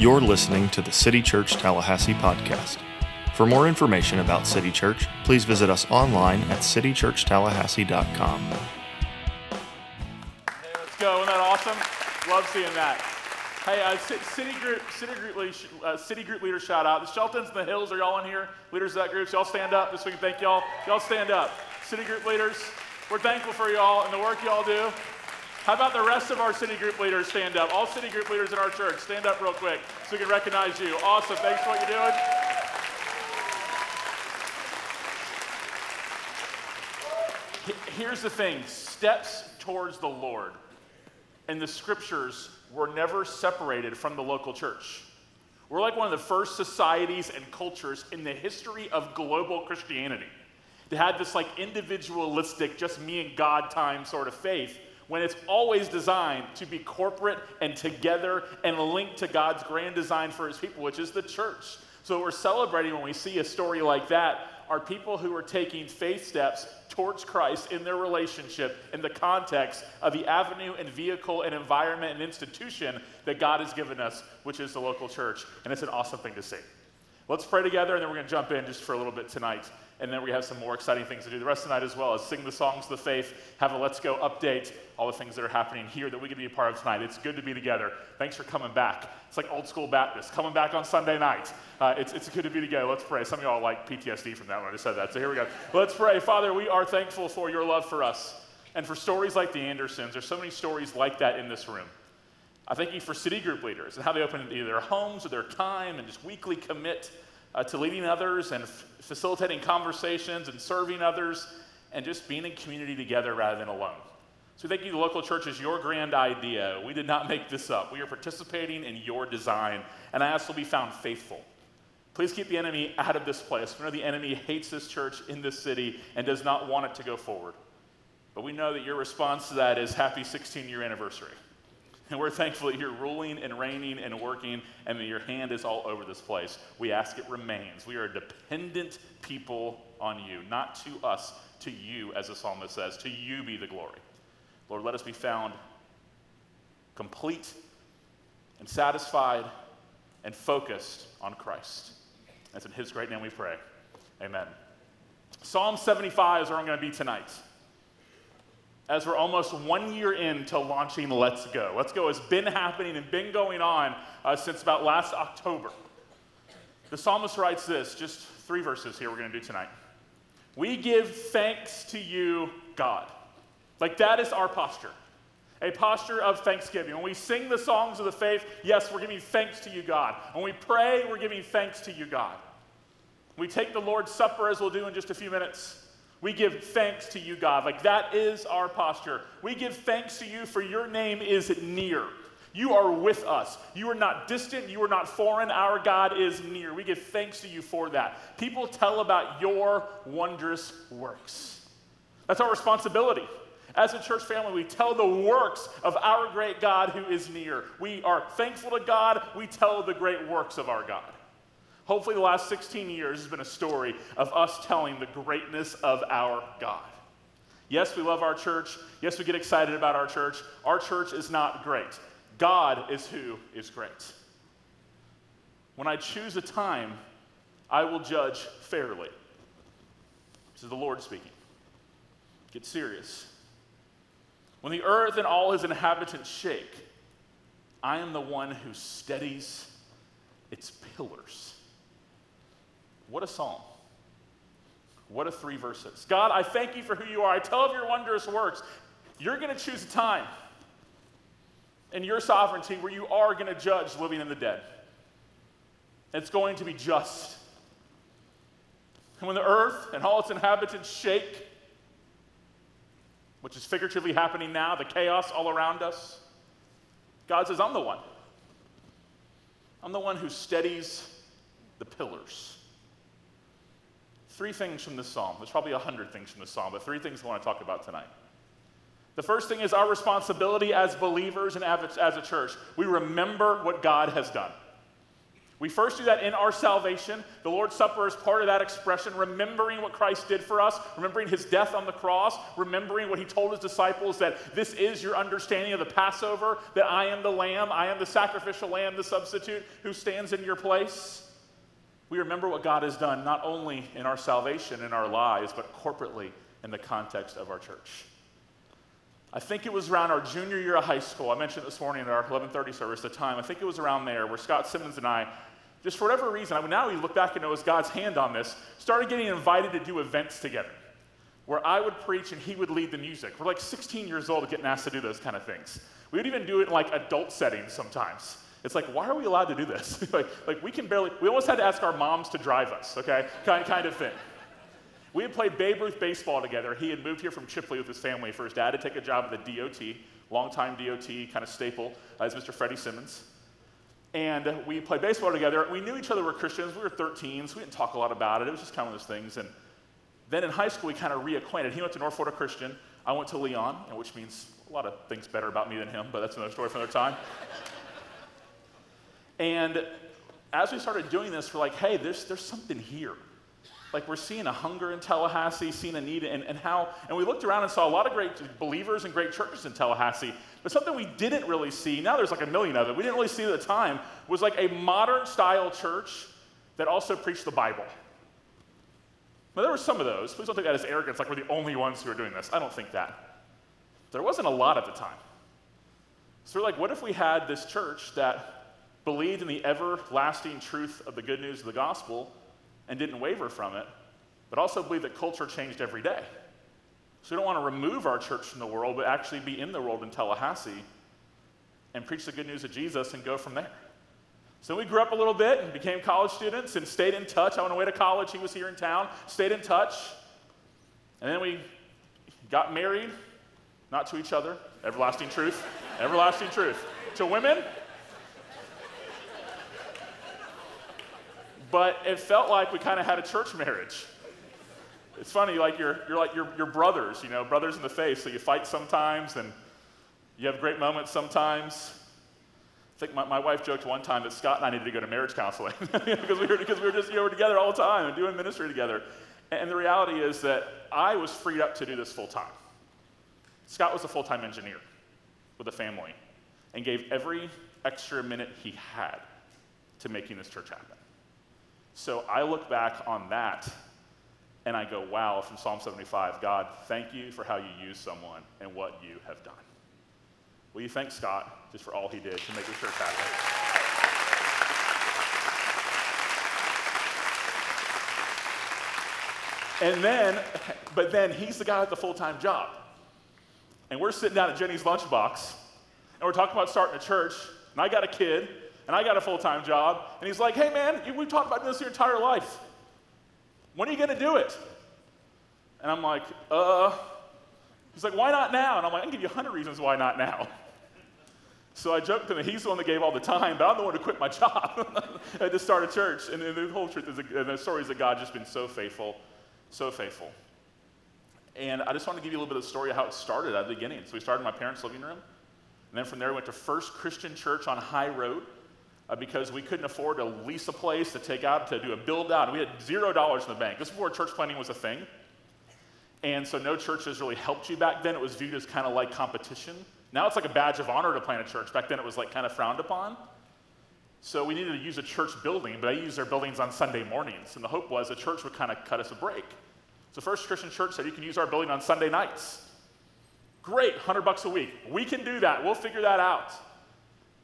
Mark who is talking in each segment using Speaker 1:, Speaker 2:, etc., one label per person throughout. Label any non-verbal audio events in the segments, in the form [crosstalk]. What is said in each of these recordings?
Speaker 1: You're listening to the City Church Tallahassee podcast. For more information about City Church, please visit us online at citychurchtallahassee.com.
Speaker 2: Hey, let's go. Isn't that awesome? Love seeing that. Hey, uh, City Group, City Group, uh, City Group leader shout out. The Sheltons and the Hills, are y'all in here? Leaders of that group, so y'all stand up this week. Thank y'all. Y'all stand up. City Group leaders, we're thankful for y'all and the work y'all do. How about the rest of our City Group leaders stand up? All City Group leaders in our church, stand up real quick so we can recognize you. Awesome. Thanks for what you're doing. Here's the thing steps towards the Lord and the scriptures were never separated from the local church. We're like one of the first societies and cultures in the history of global Christianity to have this like individualistic, just me and God time sort of faith when it's always designed to be corporate and together and linked to God's grand design for his people, which is the church. So, what we're celebrating when we see a story like that are people who are taking faith steps towards Christ in their relationship in the context of the avenue and vehicle and environment and institution that God has given us, which is the local church. And it's an awesome thing to see. Let's pray together, and then we're going to jump in just for a little bit tonight. And then we have some more exciting things to do the rest of the night as well as sing the songs of the faith, have a Let's Go update, all the things that are happening here that we can be a part of tonight. It's good to be together. Thanks for coming back. It's like old school Baptist, coming back on Sunday night. Uh, it's, it's good to be together. Let's pray. Some of y'all like PTSD from that when I said that. So here we go. Let's pray. Father, we are thankful for your love for us and for stories like the Andersons. There's so many stories like that in this room. I thank you for city group leaders and how they open either their homes or their time and just weekly commit uh, to leading others and f- facilitating conversations and serving others and just being in community together rather than alone. So thank you, the local church is your grand idea. We did not make this up. We are participating in your design, and I ask to be found faithful. Please keep the enemy out of this place. We know the enemy hates this church in this city and does not want it to go forward. But we know that your response to that is happy 16 year anniversary. And we're thankful that you're ruling and reigning and working and that your hand is all over this place. We ask it remains. We are a dependent people on you, not to us, to you, as the psalmist says. To you be the glory. Lord, let us be found complete and satisfied and focused on Christ. That's in his great name we pray. Amen. Psalm 75 is where I'm going to be tonight as we're almost one year into launching Let's Go. Let's Go has been happening and been going on uh, since about last October. The psalmist writes this, just three verses here we're going to do tonight. We give thanks to you, God. Like that is our posture. A posture of thanksgiving. When we sing the songs of the faith, yes, we're giving thanks to you, God. When we pray, we're giving thanks to you, God. We take the Lord's Supper, as we'll do in just a few minutes. We give thanks to you, God. Like that is our posture. We give thanks to you for your name is near. You are with us. You are not distant. You are not foreign. Our God is near. We give thanks to you for that. People tell about your wondrous works. That's our responsibility. As a church family, we tell the works of our great God who is near. We are thankful to God. We tell the great works of our God. Hopefully, the last 16 years has been a story of us telling the greatness of our God. Yes, we love our church. Yes, we get excited about our church. Our church is not great. God is who is great. When I choose a time, I will judge fairly. This is the Lord speaking. Get serious. When the earth and all his inhabitants shake, I am the one who steadies its pillars. What a psalm. What a three verses. God, I thank you for who you are. I tell of your wondrous works. You're going to choose a time in your sovereignty where you are going to judge living and the dead. It's going to be just. And when the earth and all its inhabitants shake, which is figuratively happening now, the chaos all around us, God says, I'm the one. I'm the one who steadies the pillars. Three things from this psalm. There's probably a hundred things from this psalm, but three things I want to talk about tonight. The first thing is our responsibility as believers and as a church. We remember what God has done. We first do that in our salvation. The Lord's Supper is part of that expression, remembering what Christ did for us, remembering his death on the cross, remembering what he told his disciples that this is your understanding of the Passover, that I am the lamb, I am the sacrificial lamb, the substitute who stands in your place. We remember what God has done, not only in our salvation, in our lives, but corporately in the context of our church. I think it was around our junior year of high school. I mentioned this morning at our 11:30 service. The time I think it was around there where Scott Simmons and I, just for whatever reason, I mean, now we look back and know it was God's hand on this. Started getting invited to do events together, where I would preach and he would lead the music. We're like 16 years old getting asked to do those kind of things. We would even do it in like adult settings sometimes. It's like, why are we allowed to do this? [laughs] like, like we can barely. We almost had to ask our moms to drive us. Okay, kind kind of thing. We had played Babe Ruth baseball together. He had moved here from Chipley with his family for his dad to take a job at the DOT, longtime DOT kind of staple, uh, as Mr. Freddie Simmons. And we played baseball together. We knew each other were Christians. We were 13, so we didn't talk a lot about it. It was just kind of those things. And then in high school, we kind of reacquainted. He went to North Florida Christian. I went to Leon, which means a lot of things better about me than him, but that's another story for another time. And as we started doing this, we're like, hey, there's, there's something here. Like we're seeing a hunger in Tallahassee, seeing a need, and, and how, and we looked around and saw a lot of great believers and great churches in Tallahassee. But something we didn't really see, now there's like a million of it, we didn't really see at the time, was like a modern style church that also preached the Bible. Now there were some of those. Please don't take that as arrogance, like we're the only ones who are doing this. I don't think that. There wasn't a lot at the time. So we're like, what if we had this church that believed in the everlasting truth of the good news of the gospel? and didn't waver from it, but also believed that culture changed every day. So we don't want to remove our church from the world, but actually be in the world in Tallahassee and preach the good news of Jesus and go from there. So we grew up a little bit and became college students and stayed in touch. I went away to college, he was here in town, stayed in touch. And then we got married, not to each other, everlasting truth, everlasting truth. To women, but it felt like we kind of had a church marriage. It's funny, like you're, you're like your, your brothers, you know, brothers in the faith. So you fight sometimes and you have great moments sometimes. I think my, my wife joked one time that Scott and I needed to go to marriage counseling [laughs] because, we were, because we were just you know, we were together all the time and doing ministry together. And the reality is that I was freed up to do this full time. Scott was a full time engineer with a family and gave every extra minute he had to making this church happen. So I look back on that and I go, wow, from Psalm 75, God, thank you for how you use someone and what you have done. Will you thank Scott just for all he did to make the church happen? And then, but then he's the guy with the full time job. And we're sitting down at Jenny's lunchbox, and we're talking about starting a church, and I got a kid, and I got a full time job. And he's like, hey, man, we've talked about this your entire life. When are you going to do it? And I'm like, uh, he's like, why not now? And I'm like, I can give you 100 reasons why not now. So I joked to him, he's the one that gave all the time, but I'm the one who quit my [laughs] job [laughs] to start a church. And the whole truth is, and the story is that God's just been so faithful, so faithful. And I just want to give you a little bit of the story of how it started at the beginning. So we started in my parents' living room. And then from there, we went to First Christian Church on High Road uh, because we couldn't afford to lease a place to take out to do a build out. We had zero dollars in the bank. This is before church planting was a thing. And so no churches really helped you back then. It was viewed as kind of like competition. Now it's like a badge of honor to plant a church. Back then it was like kind of frowned upon. So we needed to use a church building, but I used our buildings on Sunday mornings. And the hope was the church would kind of cut us a break. So First Christian Church said you can use our building on Sunday nights. Great, 100 bucks a week. We can do that. We'll figure that out.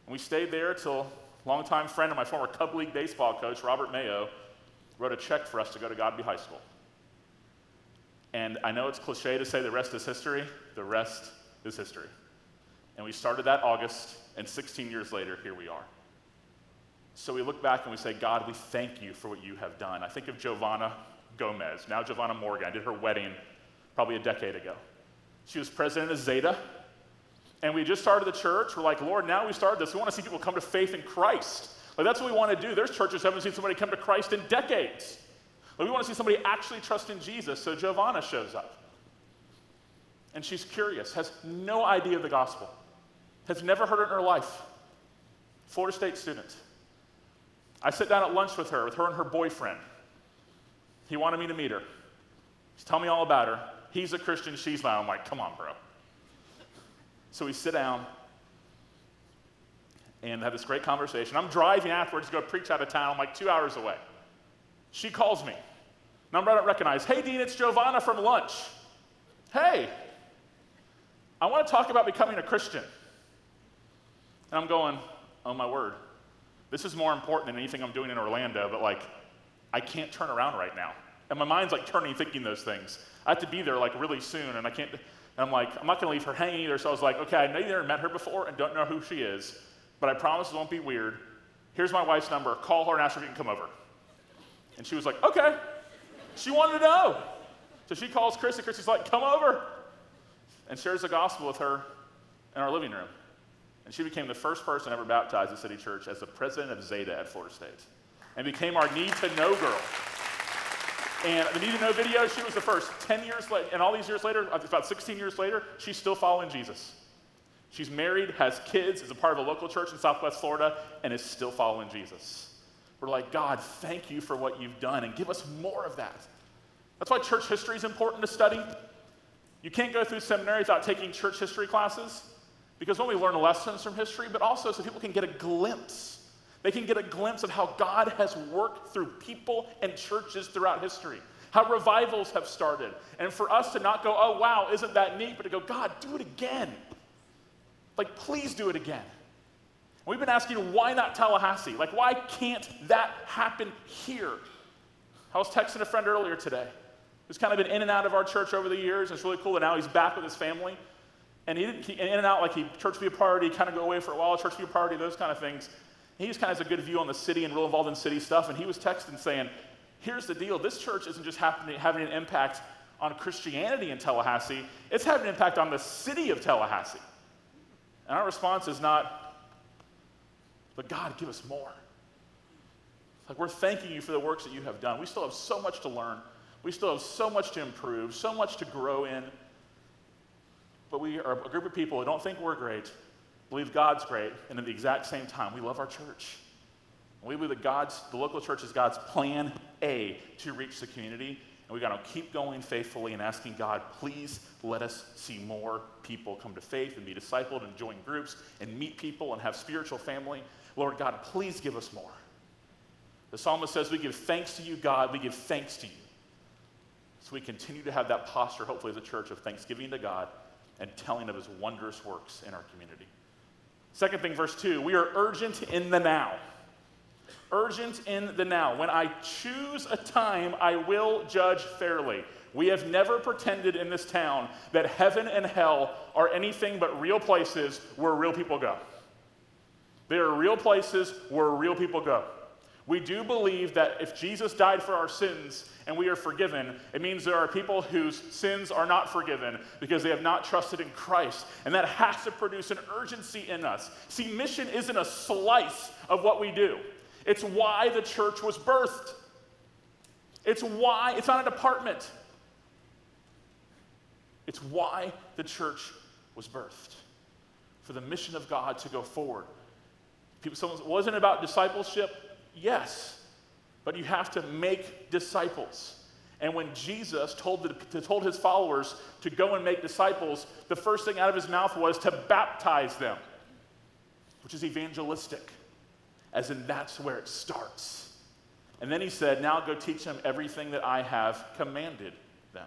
Speaker 2: And we stayed there till longtime friend of my former Cub League baseball coach, Robert Mayo, wrote a check for us to go to Godby High School. And I know it's cliche to say the rest is history, the rest is history. And we started that August, and 16 years later, here we are. So we look back and we say, God, we thank you for what you have done. I think of Giovanna Gomez, now Giovanna Morgan. I did her wedding probably a decade ago. She was president of Zeta, and we just started the church. We're like, Lord, now we started this. We want to see people come to faith in Christ. Like, that's what we want to do. There's churches haven't seen somebody come to Christ in decades. Like, we want to see somebody actually trust in Jesus. So Giovanna shows up. And she's curious, has no idea of the gospel, has never heard it in her life. Florida State student. I sit down at lunch with her, with her and her boyfriend. He wanted me to meet her. He's telling me all about her. He's a Christian, she's not. I'm like, come on, bro. So we sit down and have this great conversation. I'm driving afterwards to go preach out of town. I'm like two hours away. She calls me. Number I don't recognize. Hey, Dean, it's Giovanna from lunch. Hey, I want to talk about becoming a Christian. And I'm going, oh my word. This is more important than anything I'm doing in Orlando, but like, I can't turn around right now. And my mind's like turning, thinking those things. I have to be there like really soon, and I can't. And I'm like, I'm not going to leave her hanging either. So I was like, okay, I know you never met her before and don't know who she is, but I promise it won't be weird. Here's my wife's number. Call her and ask her if you can come over. And she was like, okay. She wanted to know. So she calls Chris, and Chrissy's like, come over. And shares the gospel with her in our living room. And she became the first person ever baptized at City Church as the president of Zeta at Florida State. And became our need to know girl. And the Need to Know video, she was the first. 10 years later, and all these years later, uh, about 16 years later, she's still following Jesus. She's married, has kids, is a part of a local church in Southwest Florida, and is still following Jesus. We're like, God, thank you for what you've done, and give us more of that. That's why church history is important to study. You can't go through seminary without taking church history classes, because when we learn lessons from history, but also so people can get a glimpse they can get a glimpse of how God has worked through people and churches throughout history, how revivals have started. And for us to not go, oh, wow, isn't that neat? But to go, God, do it again. Like, please do it again. We've been asking, why not Tallahassee? Like, why can't that happen here? I was texting a friend earlier today who's kind of been in and out of our church over the years. It's really cool that now he's back with his family. And he didn't, he, in and out, like he church be a party, kind of go away for a while, church be a party, those kind of things. He just kind of has a good view on the city and real involved in city stuff. And he was texting saying, here's the deal this church isn't just happening, having an impact on Christianity in Tallahassee, it's having an impact on the city of Tallahassee. And our response is not, but God, give us more. Like we're thanking you for the works that you have done. We still have so much to learn. We still have so much to improve, so much to grow in. But we are a group of people who don't think we're great, believe God's great, and at the exact same time, we love our church. We believe that God's, the local church is God's plan A to reach the community. And we got to keep going faithfully and asking God, please let us see more people come to faith and be discipled and join groups and meet people and have spiritual family. Lord God, please give us more. The psalmist says, We give thanks to you, God. We give thanks to you. So we continue to have that posture, hopefully, as a church of thanksgiving to God and telling of his wondrous works in our community. Second thing, verse 2 we are urgent in the now. Urgent in the now. When I choose a time, I will judge fairly. We have never pretended in this town that heaven and hell are anything but real places where real people go. They are real places where real people go. We do believe that if Jesus died for our sins and we are forgiven, it means there are people whose sins are not forgiven because they have not trusted in Christ. And that has to produce an urgency in us. See, mission isn't a slice of what we do, it's why the church was birthed. It's why, it's not a department. It's why the church was birthed. For the mission of God to go forward. People, someone, it wasn't about discipleship, Yes, but you have to make disciples. And when Jesus told, the, told his followers to go and make disciples, the first thing out of his mouth was to baptize them, which is evangelistic, as in that's where it starts. And then he said, Now go teach them everything that I have commanded them.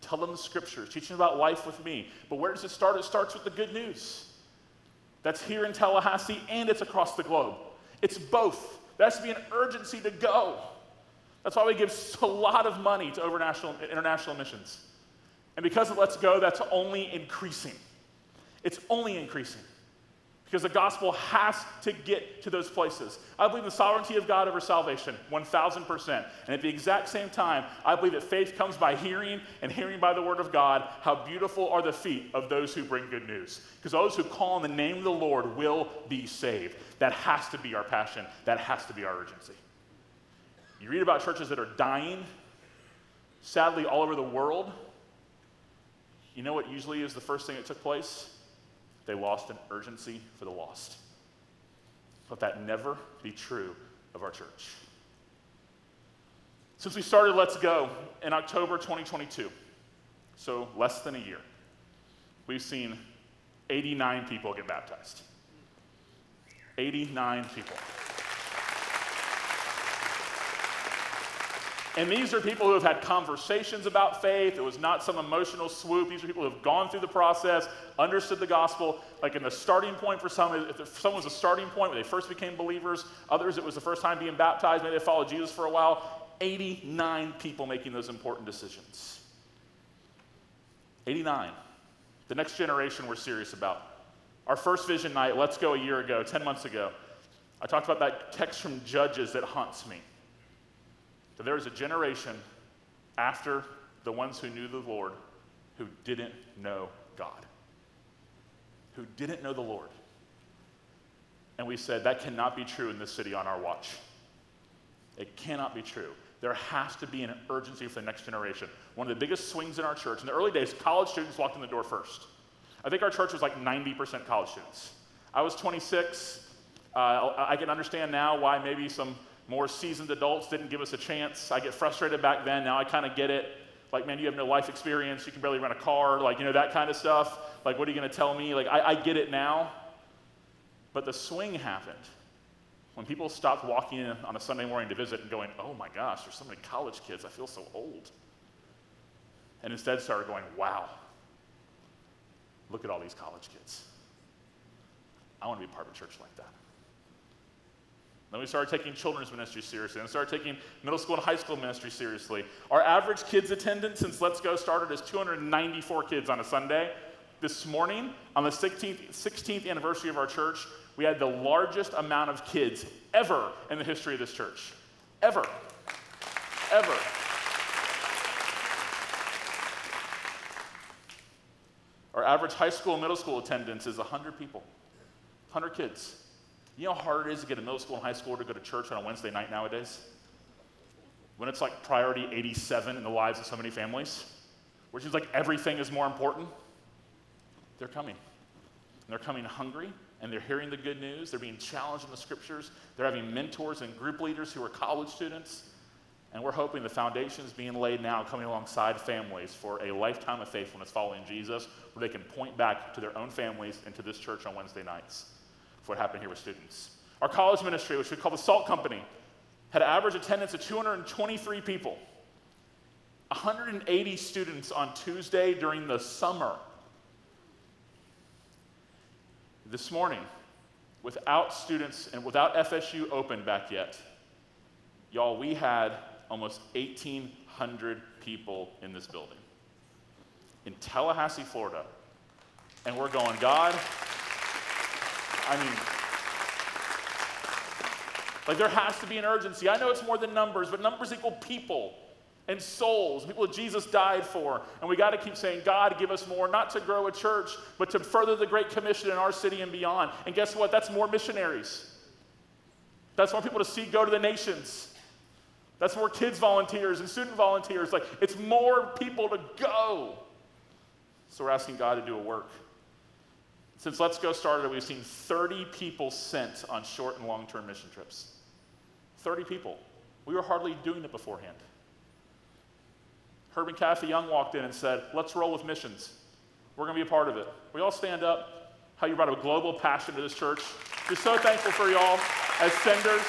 Speaker 2: Tell them the scriptures, teach them about life with me. But where does it start? It starts with the good news. That's here in Tallahassee and it's across the globe. It's both. There has to be an urgency to go. That's why we give [laughs] a lot of money to international, international missions. And because of Let's Go, that's only increasing. It's only increasing. Because the gospel has to get to those places. I believe the sovereignty of God over salvation, 1000%. And at the exact same time, I believe that faith comes by hearing, and hearing by the word of God. How beautiful are the feet of those who bring good news. Because those who call on the name of the Lord will be saved. That has to be our passion, that has to be our urgency. You read about churches that are dying, sadly, all over the world. You know what usually is the first thing that took place? They lost an urgency for the lost. Let that never be true of our church. Since we started Let's Go in October 2022, so less than a year, we've seen 89 people get baptized. 89 people. And these are people who have had conversations about faith. It was not some emotional swoop. These are people who have gone through the process, understood the gospel. Like in the starting point for some, if someone was a starting point when they first became believers, others it was the first time being baptized, maybe they followed Jesus for a while. 89 people making those important decisions. 89. The next generation we're serious about. Our first vision night, let's go a year ago, 10 months ago. I talked about that text from Judges that haunts me. That there was a generation after the ones who knew the Lord who didn't know God, who didn't know the Lord. And we said, that cannot be true in this city on our watch. It cannot be true. There has to be an urgency for the next generation. One of the biggest swings in our church, in the early days, college students walked in the door first. I think our church was like 90% college students. I was 26. Uh, I can understand now why maybe some more seasoned adults didn't give us a chance. I get frustrated back then. Now I kind of get it. Like, man, you have no life experience. You can barely run a car. Like, you know, that kind of stuff. Like, what are you going to tell me? Like, I, I get it now. But the swing happened when people stopped walking in on a Sunday morning to visit and going, oh my gosh, there's so many college kids, I feel so old. And instead started going, wow, look at all these college kids. I want to be part of a church like that. Then we started taking children's ministry seriously and started taking middle school and high school ministry seriously. Our average kids attendance since Let's Go started is 294 kids on a Sunday. This morning, on the 16th, 16th anniversary of our church, we had the largest amount of kids ever in the history of this church. Ever. Ever. Our average high school and middle school attendance is 100 people, 100 kids. You know how hard it is to get a middle school and high school to go to church on a Wednesday night nowadays? When it's like priority 87 in the lives of so many families, where it seems like everything is more important, they're coming. And they're coming hungry, and they're hearing the good news. They're being challenged in the scriptures. They're having mentors and group leaders who are college students. And we're hoping the foundation is being laid now, coming alongside families for a lifetime of faithfulness following Jesus, where they can point back to their own families and to this church on Wednesday nights for what happened here with students. Our college ministry, which we call the SALT Company, had an average attendance of 223 people, 180 students on Tuesday during the summer this morning, without students and without FSU open back yet, y'all, we had almost 1,800 people in this building in Tallahassee, Florida. And we're going, God, I mean, like there has to be an urgency. I know it's more than numbers, but numbers equal people and souls, people that Jesus died for. And we got to keep saying, God, give us more, not to grow a church, but to further the Great Commission in our city and beyond. And guess what? That's more missionaries. That's more people to see go to the nations. That's more kids volunteers and student volunteers. Like, it's more people to go. So we're asking God to do a work. Since Let's Go started, we've seen 30 people sent on short and long term mission trips. 30 people. We were hardly doing it beforehand. Herb and Kathy Young walked in and said, Let's roll with missions. We're going to be a part of it. We all stand up. How you brought a global passion to this church. We're so thankful for y'all as senders.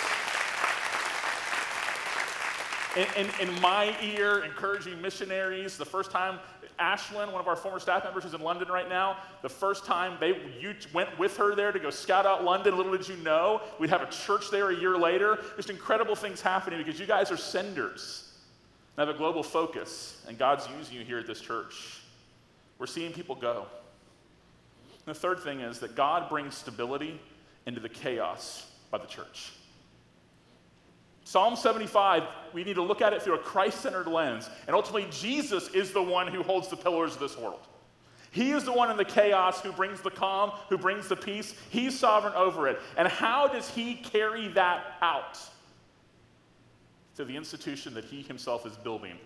Speaker 2: In, in, in, my ear, encouraging missionaries. The first time, Ashlyn, one of our former staff members who's in London right now, the first time they, you went with her there to go scout out London, little did you know, we'd have a church there a year later. Just incredible things happening because you guys are senders and have a global focus, and God's using you here at this church. We're seeing people go. And the third thing is that God brings stability into the chaos by the church. Psalm 75, we need to look at it through a Christ centered lens. And ultimately, Jesus is the one who holds the pillars of this world. He is the one in the chaos who brings the calm, who brings the peace. He's sovereign over it. And how does he carry that out? to the institution that he himself is building,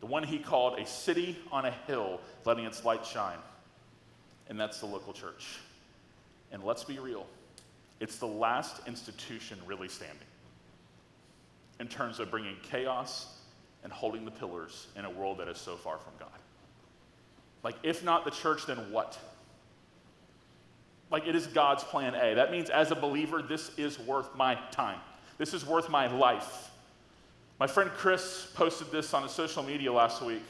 Speaker 2: the one he called a city on a hill, letting its light shine. And that's the local church. And let's be real, it's the last institution really standing. In terms of bringing chaos and holding the pillars in a world that is so far from God. Like, if not the church, then what? Like, it is God's plan A. That means, as a believer, this is worth my time. This is worth my life. My friend Chris posted this on his social media last week.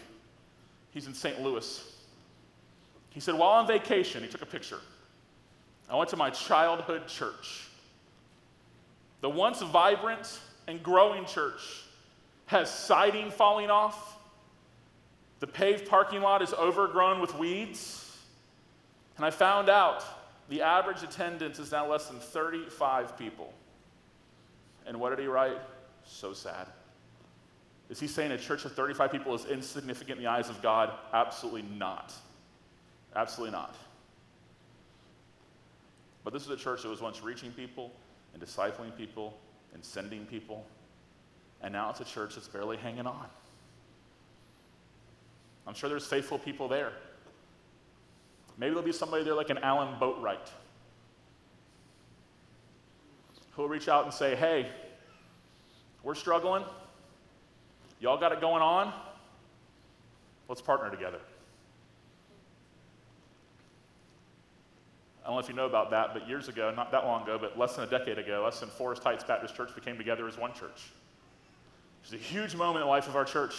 Speaker 2: He's in St. Louis. He said, while on vacation, he took a picture. I went to my childhood church. The once vibrant and growing church has siding falling off. The paved parking lot is overgrown with weeds. And I found out the average attendance is now less than 35 people. And what did he write? So sad. Is he saying a church of 35 people is insignificant in the eyes of God? Absolutely not. Absolutely not. But this is a church that was once reaching people and discipling people and sending people. And now it's a church that's barely hanging on. I'm sure there's faithful people there. Maybe there'll be somebody there like an Alan Boatwright who'll reach out and say, hey, we're struggling. Y'all got it going on? Let's partner together. I don't know if you know about that, but years ago, not that long ago, but less than a decade ago, us and Forest Heights Baptist Church became together as one church. It was a huge moment in the life of our church.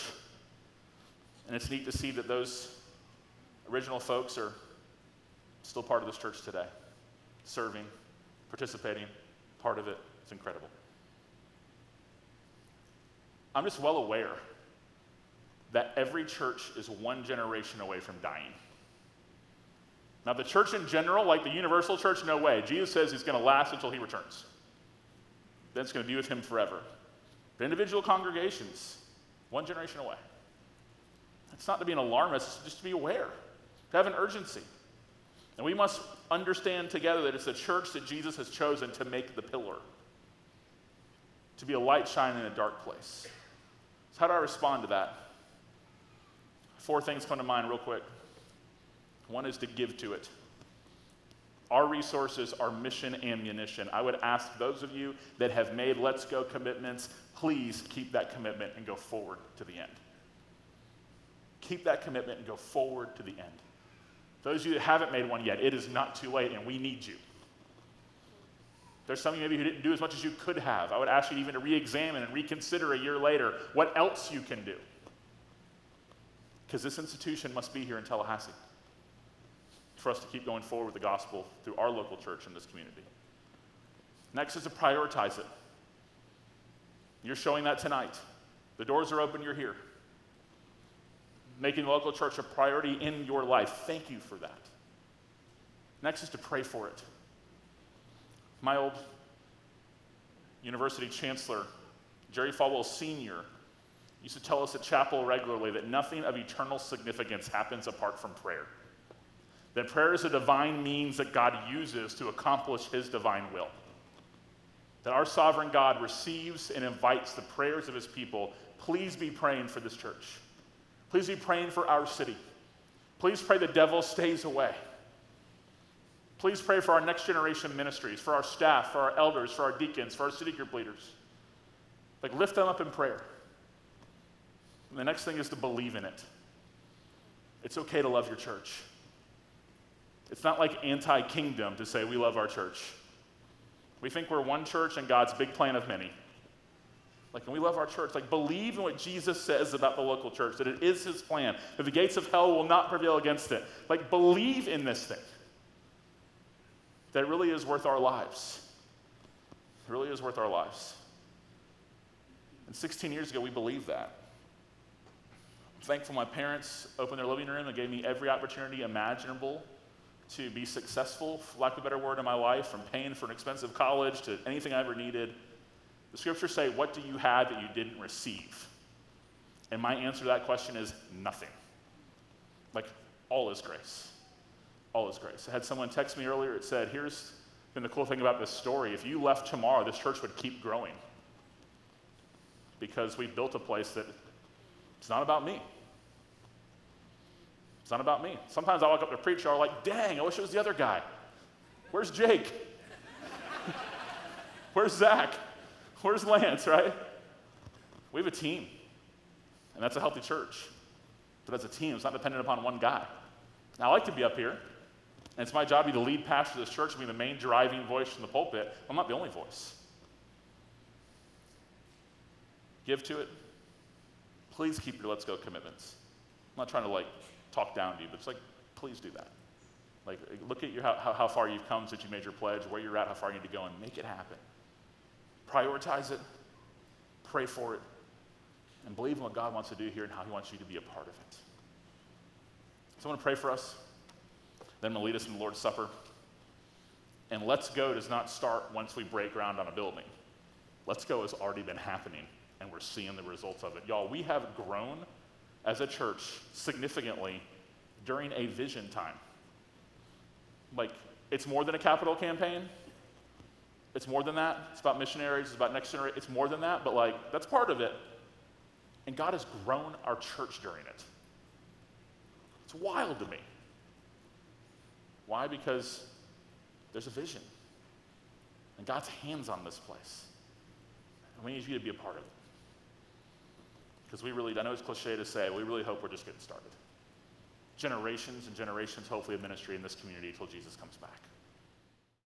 Speaker 2: And it's neat to see that those original folks are still part of this church today, serving, participating, part of it. It's incredible. I'm just well aware that every church is one generation away from dying. Now, the church in general, like the universal church, no way. Jesus says he's going to last until he returns. Then it's going to be with him forever. But individual congregations, one generation away. It's not to be an alarmist, it's just to be aware, to have an urgency. And we must understand together that it's the church that Jesus has chosen to make the pillar, to be a light shining in a dark place. So, how do I respond to that? Four things come to mind, real quick. One is to give to it. Our resources are mission ammunition. I would ask those of you that have made let's go commitments, please keep that commitment and go forward to the end. Keep that commitment and go forward to the end. Those of you that haven't made one yet, it is not too late and we need you. There's some of you maybe who didn't do as much as you could have. I would ask you even to re examine and reconsider a year later what else you can do. Because this institution must be here in Tallahassee for us to keep going forward with the gospel through our local church in this community. Next is to prioritize it. You're showing that tonight. The doors are open, you're here. Making the local church a priority in your life. Thank you for that. Next is to pray for it. My old university chancellor, Jerry Falwell Sr., used to tell us at chapel regularly that nothing of eternal significance happens apart from prayer. That prayer is a divine means that God uses to accomplish his divine will. That our sovereign God receives and invites the prayers of his people. Please be praying for this church. Please be praying for our city. Please pray the devil stays away. Please pray for our next generation ministries, for our staff, for our elders, for our deacons, for our city group leaders. Like, lift them up in prayer. And the next thing is to believe in it. It's okay to love your church. It's not like anti kingdom to say we love our church. We think we're one church and God's big plan of many. Like, and we love our church. Like, believe in what Jesus says about the local church, that it is his plan, that the gates of hell will not prevail against it. Like, believe in this thing. That really is worth our lives. It really is worth our lives. And 16 years ago, we believed that. I'm thankful my parents opened their living room and gave me every opportunity imaginable to be successful, lack of a better word, in my life, from paying for an expensive college to anything I ever needed. The scriptures say, What do you have that you didn't receive? And my answer to that question is nothing. Like, all is grace. All is grace. I had someone text me earlier, it said, Here's been the cool thing about this story. If you left tomorrow, this church would keep growing because we built a place that it's not about me. It's not about me. Sometimes I walk up to preach, I'm like, dang, I wish it was the other guy. Where's Jake? [laughs] Where's Zach? Where's Lance, right? We have a team, and that's a healthy church. But as a team, it's not dependent upon one guy. Now, I like to be up here, and it's my job to be the lead pastor of this church and be the main driving voice from the pulpit. I'm not the only voice. Give to it. Please keep your let's go commitments. I'm not trying to like talk down to you, but it's like, please do that. Like, look at your, how, how far you've come since you made your pledge, where you're at, how far you need to go, and make it happen. Prioritize it, pray for it, and believe in what God wants to do here and how He wants you to be a part of it. So I want to pray for us. Then to lead us in the Lord's Supper. And let's go does not start once we break ground on a building. Let's go has already been happening, and we're seeing the results of it. Y'all, we have grown as a church significantly during a vision time. Like, it's more than a capital campaign. It's more than that. It's about missionaries, it's about next generation. It's more than that, but like, that's part of it. And God has grown our church during it. It's wild to me. Why? Because there's a vision. And God's hands on this place. And we need you to be a part of it. Because we really, I know it's cliche to say, we really hope we're just getting started. Generations and generations, hopefully, of ministry in this community until Jesus comes back.